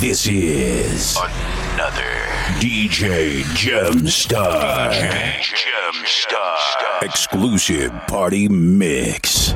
This is Another DJ Gemstar. DJ Gemstar. Exclusive party mix.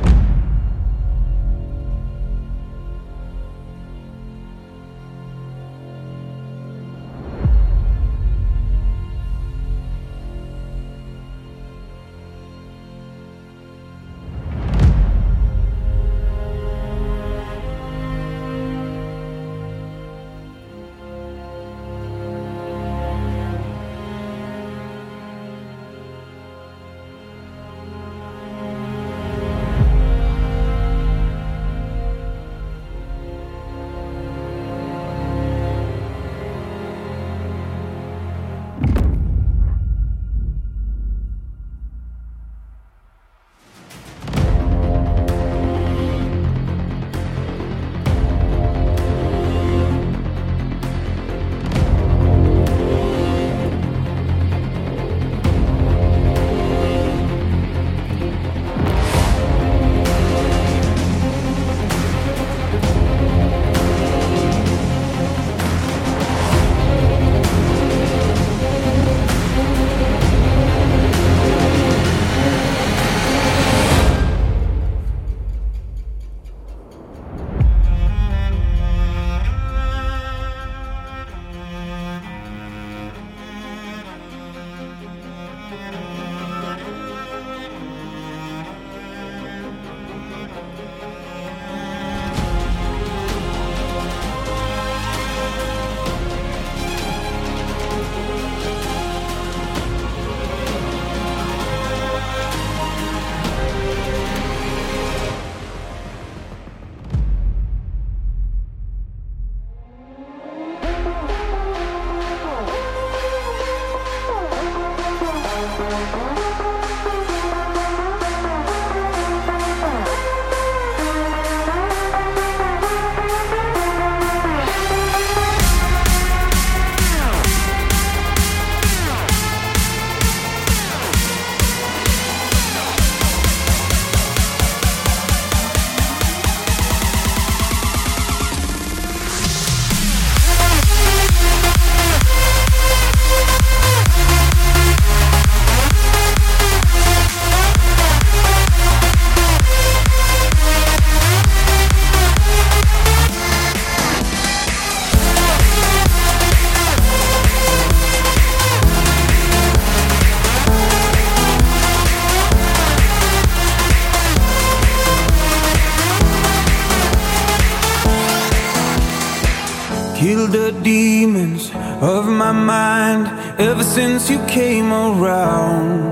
The demons of my mind ever since you came around.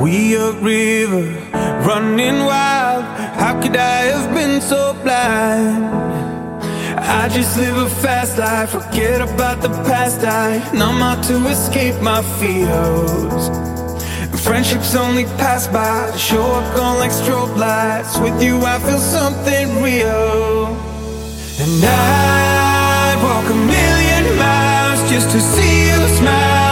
We are a river running wild. How could I have been so blind? I just live a fast life, forget about the past. I numb out to escape my fears. Friendships only pass by, show up gone like strobe lights. With you, I feel something real. And I'd just to see you smile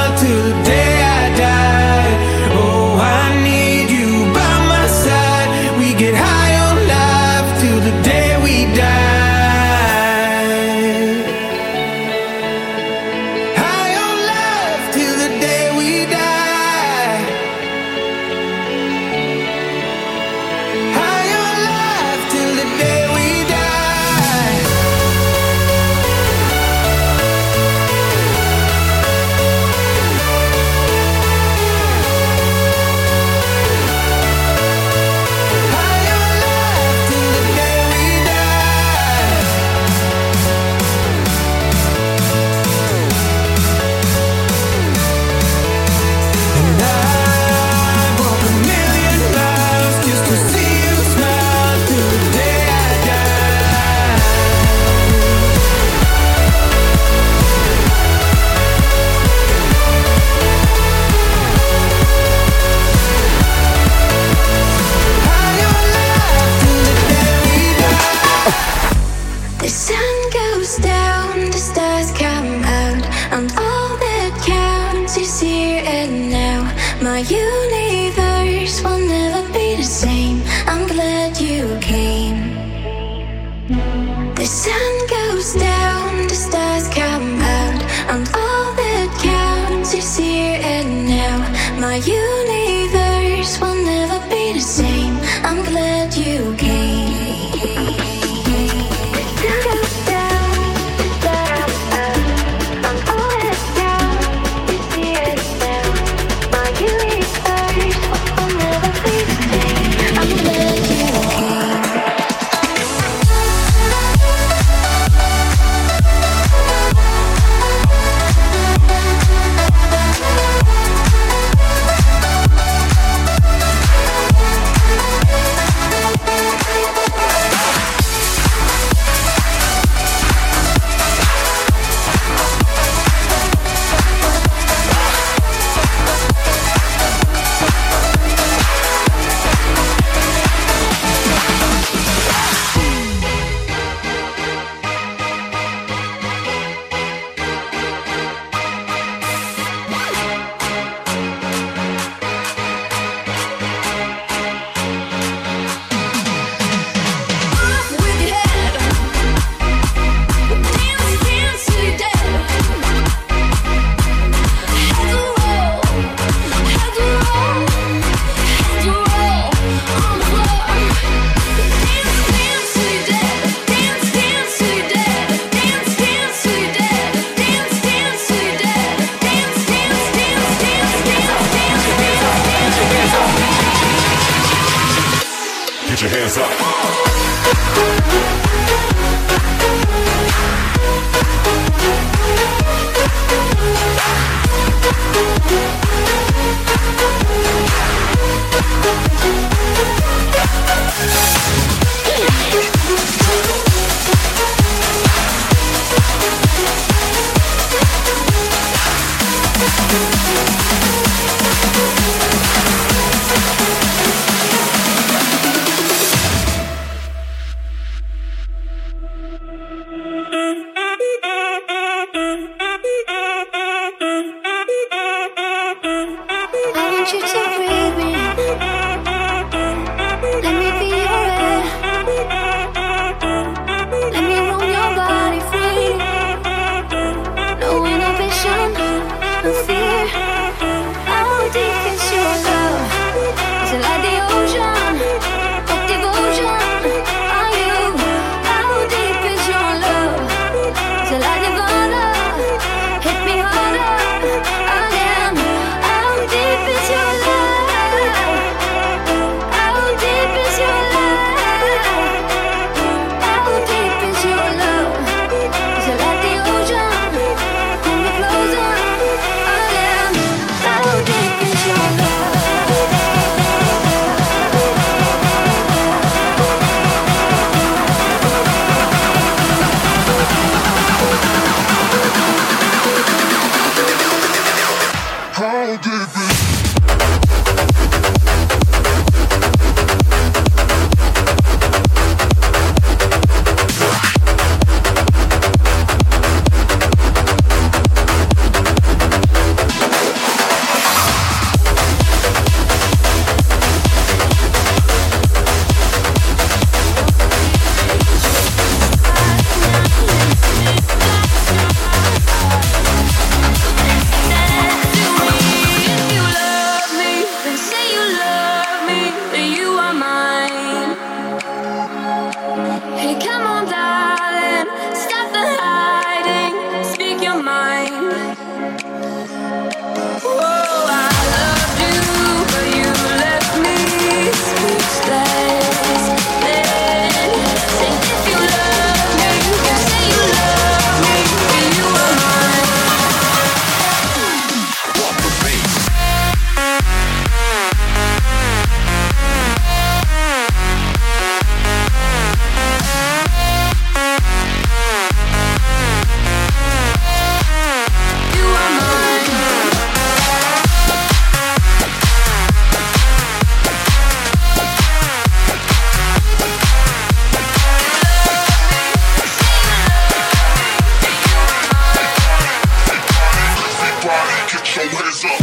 is up.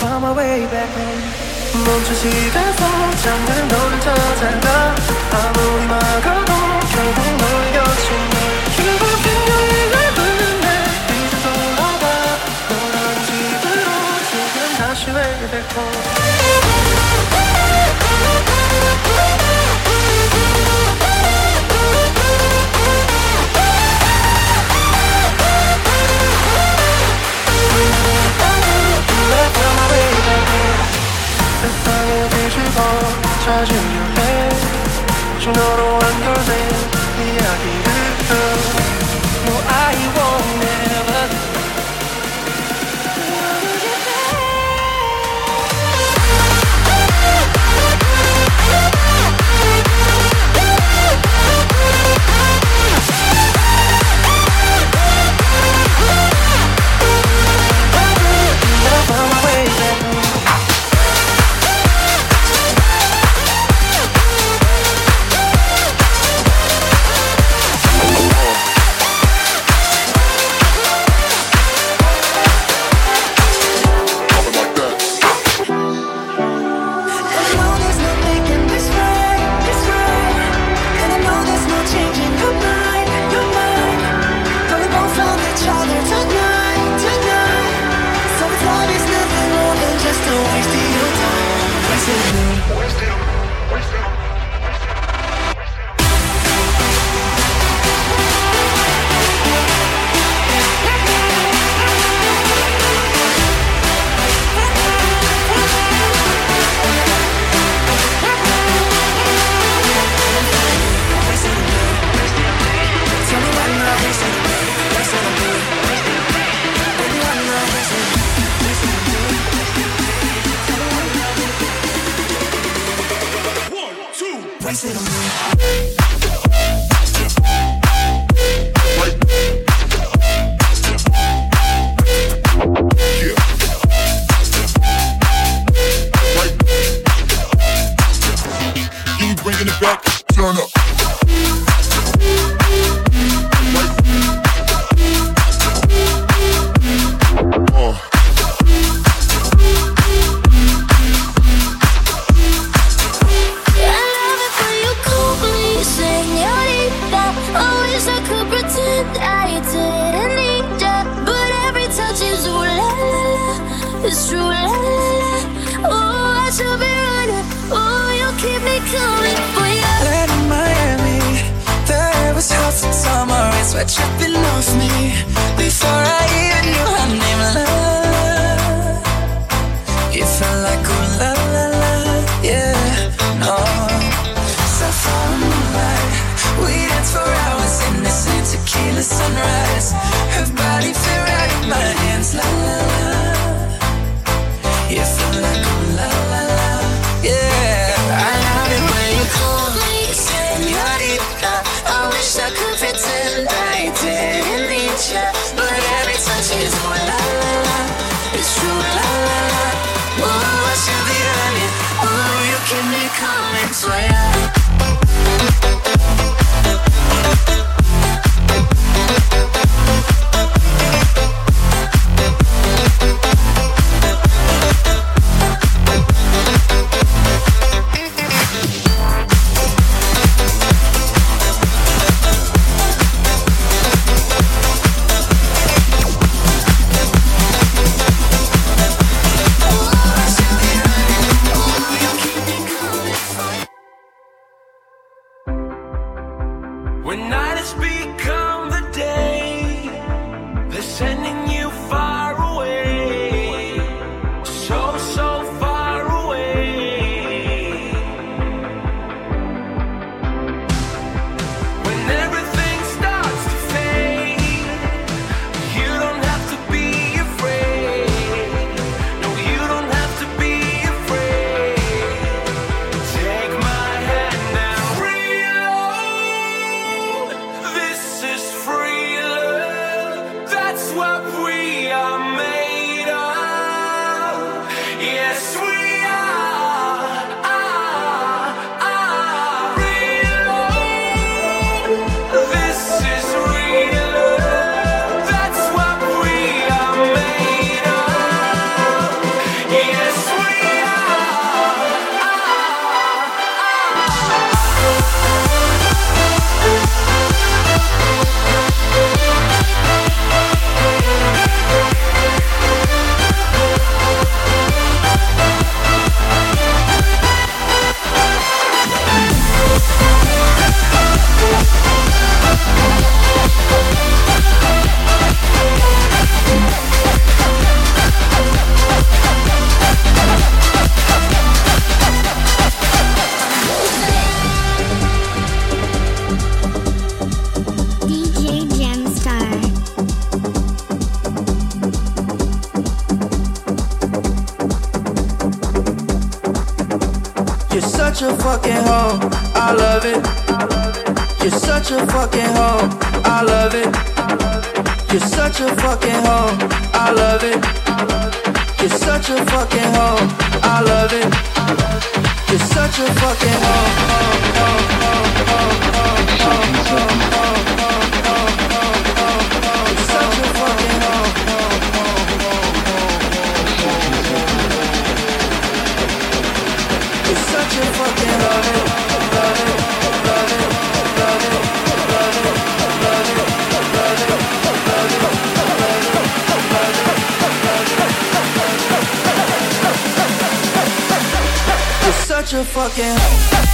found my way back home 멈춘 시간속 잠든 너를 찾아가 아무리 막아도 결국 널 곁에 back home 세상의 빛을 더 찾으려 해. 너로 연결된 이야기를 끝뭐 I want turn up. loving a fucking You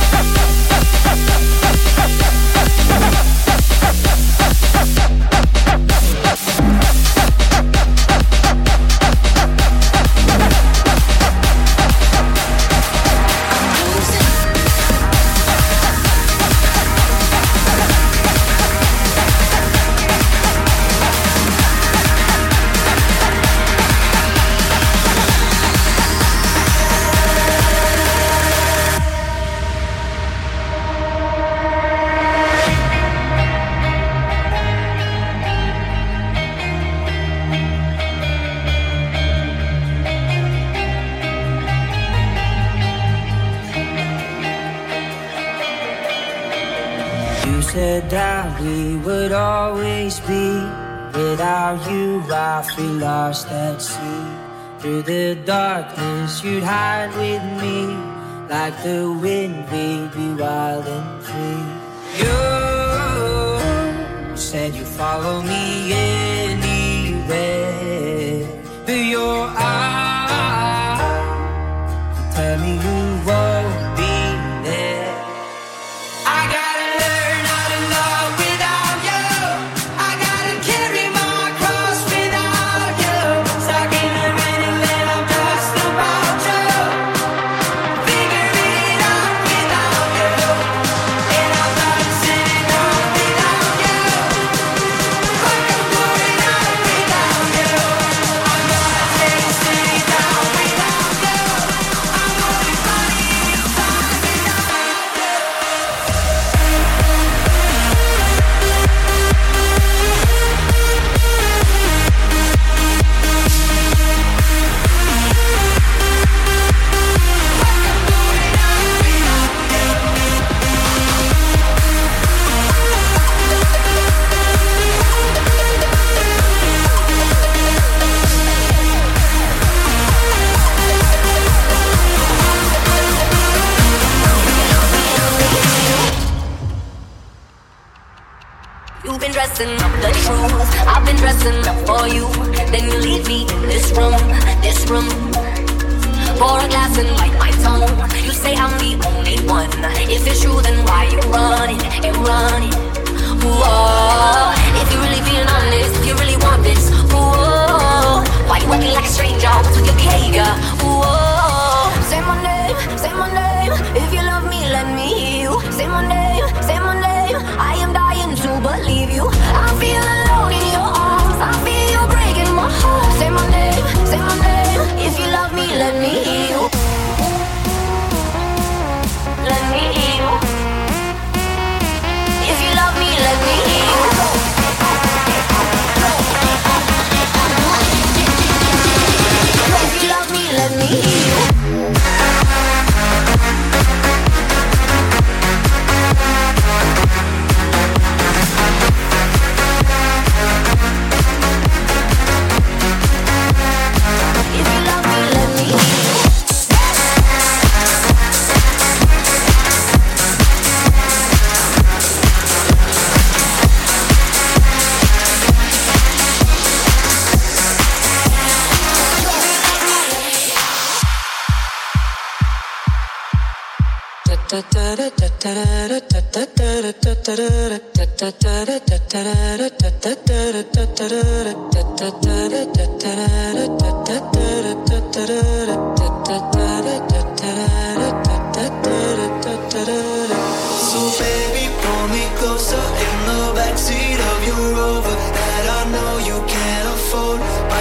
Like the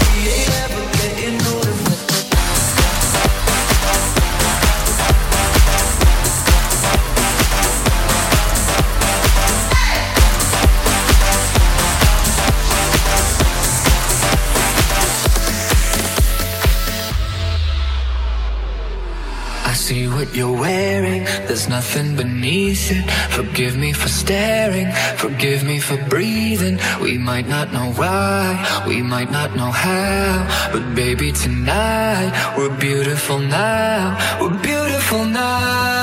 We ain't ever getting older. See what you're wearing, there's nothing beneath it. Forgive me for staring, forgive me for breathing. We might not know why, we might not know how, but baby, tonight we're beautiful now. We're beautiful now.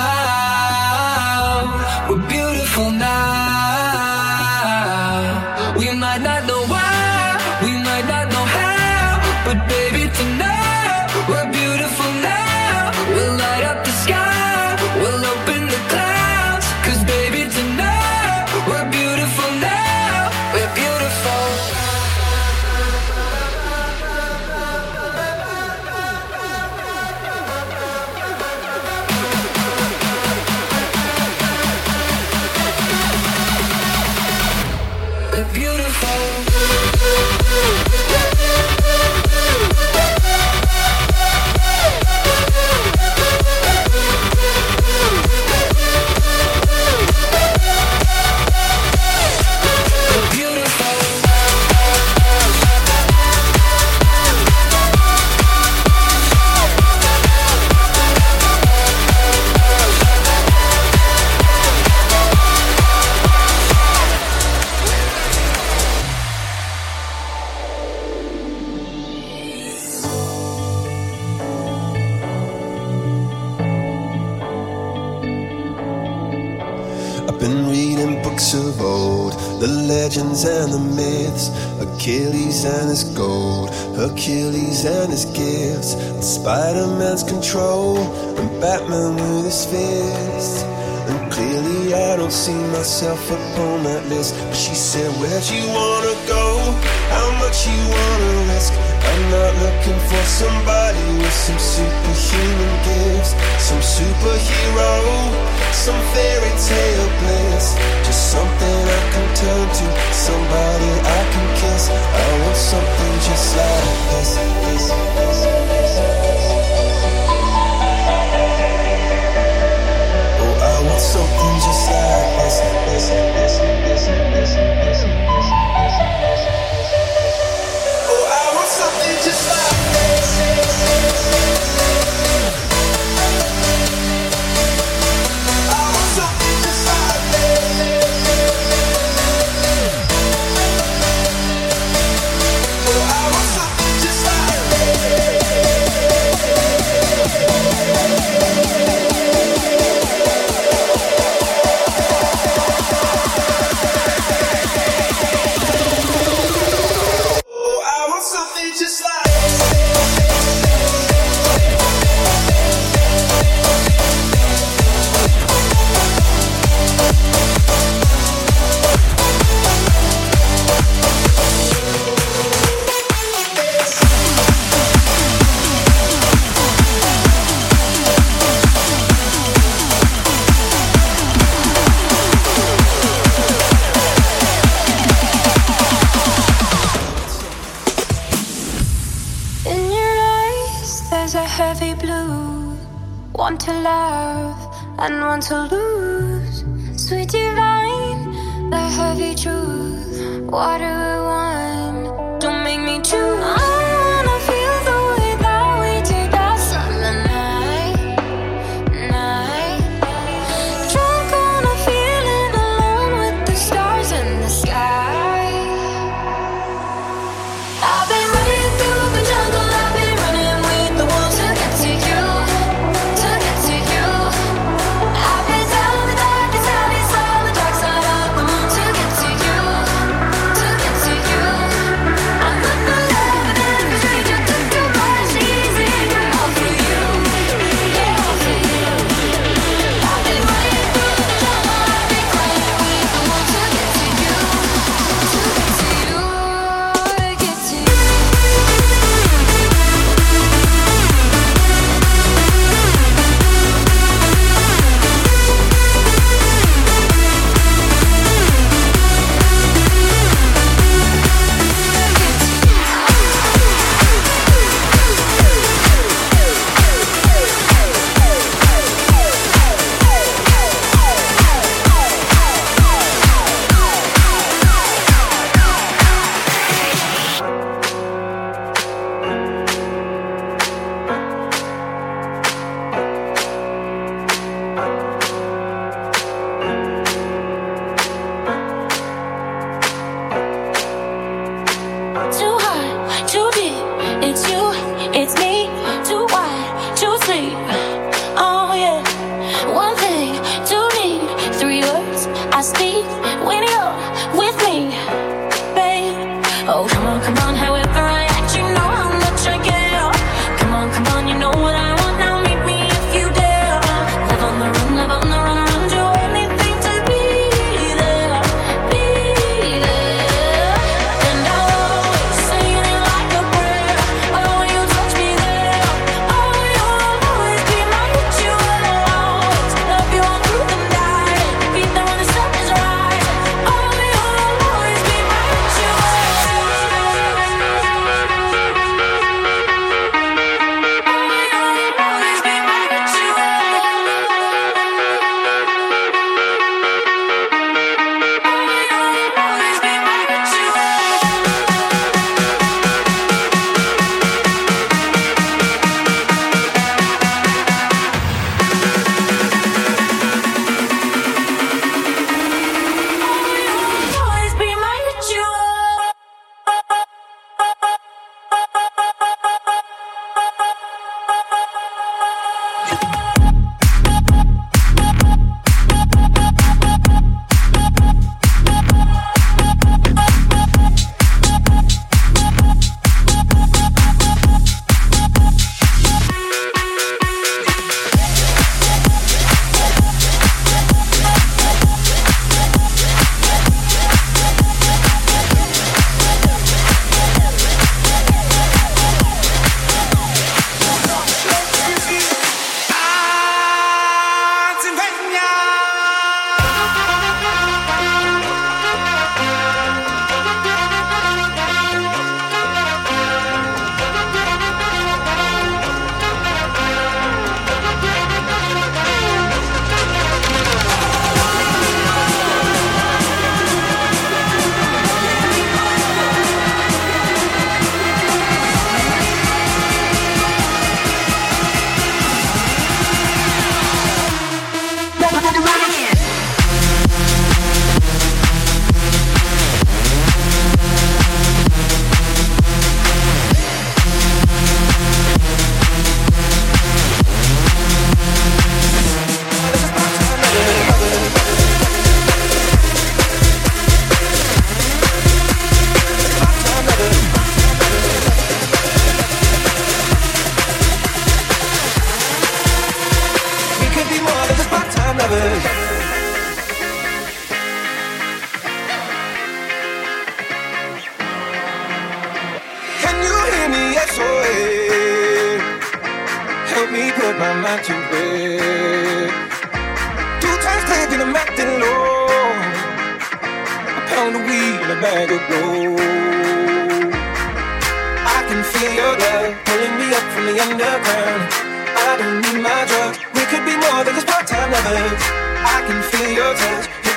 I've been reading books of old, the legends and the myths, Achilles and his gold, Hercules and his gifts, Spider Man's control, and Batman with his fist. And clearly, I don't see myself upon that list. But she said, Where'd you wanna go? How much you wanna risk? I'm not looking for somebody with some superhuman gifts, some superhero, some fairy tale bliss. Just something I can turn to, somebody I can kiss. I want something just like this. this, this, this. Oh, I want something just like this. this,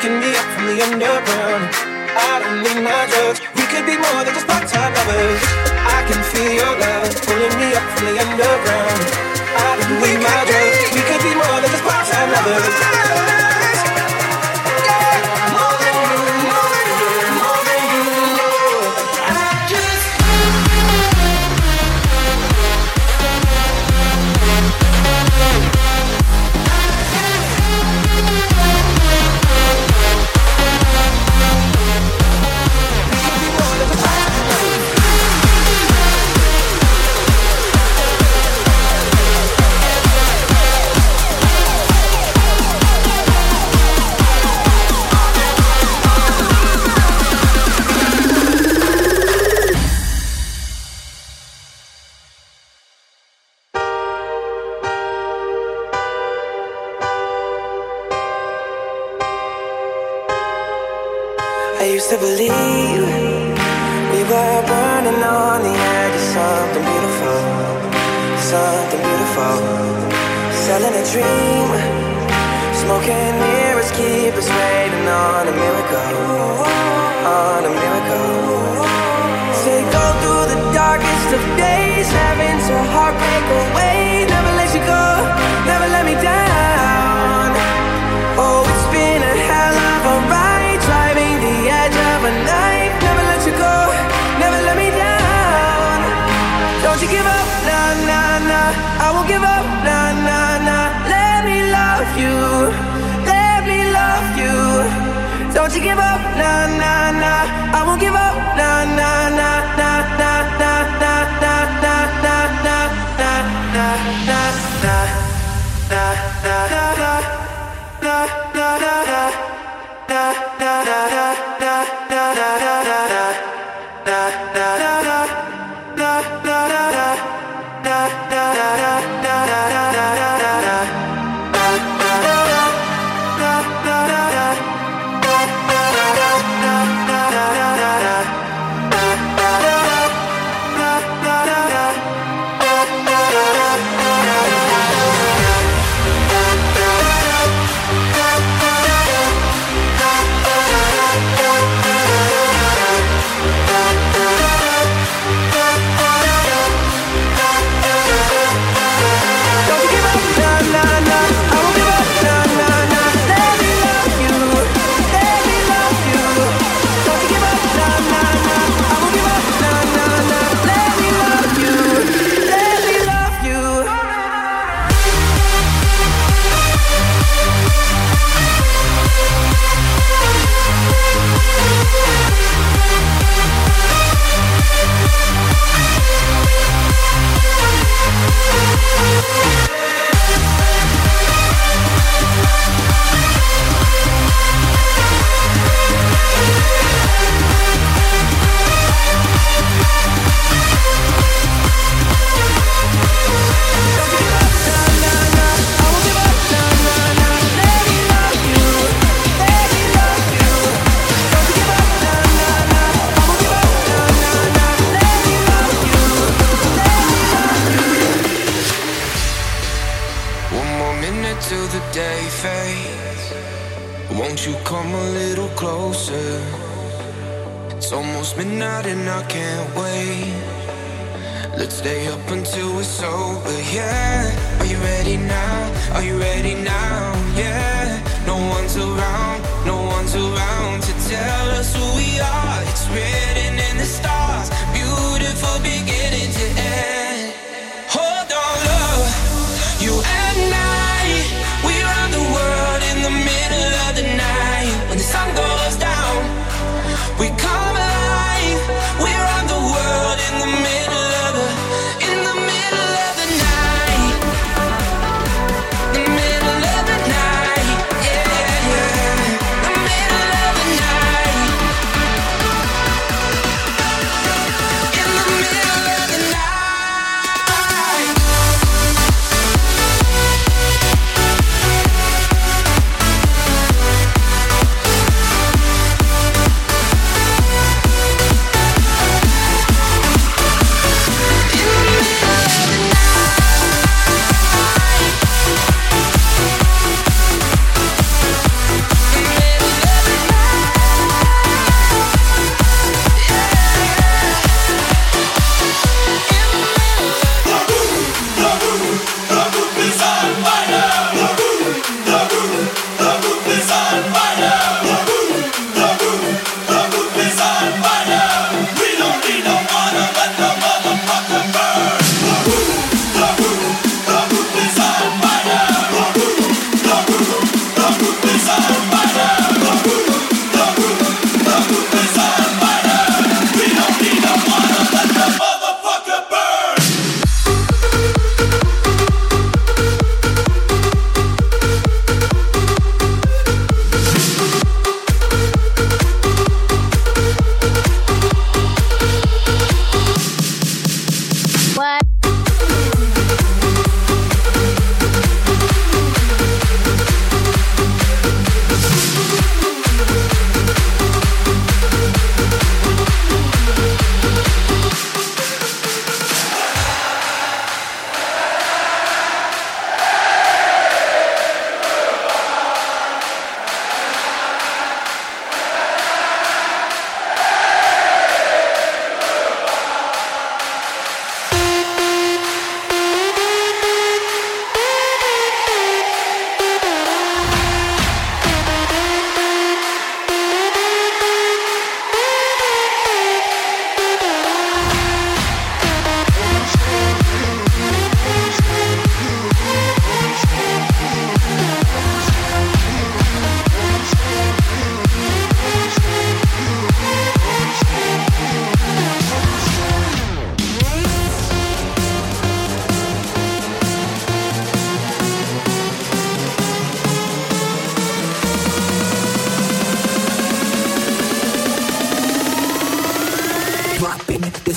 picking me up from the underground. I don't need my drugs. We could be more than just part-time lovers. I can feel your love pulling me up from the underground. I don't need my drugs. We could be more than just part-time lovers.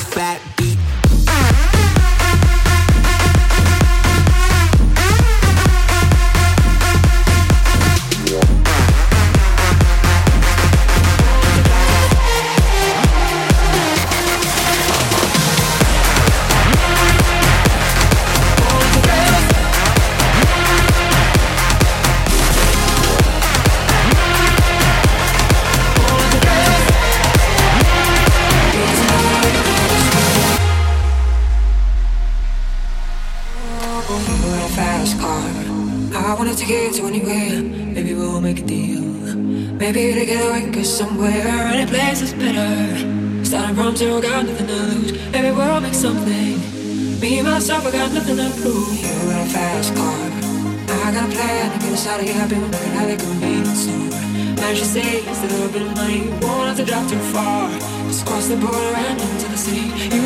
fat say is that of light won't have to drop too far. Just cross the border and into the city.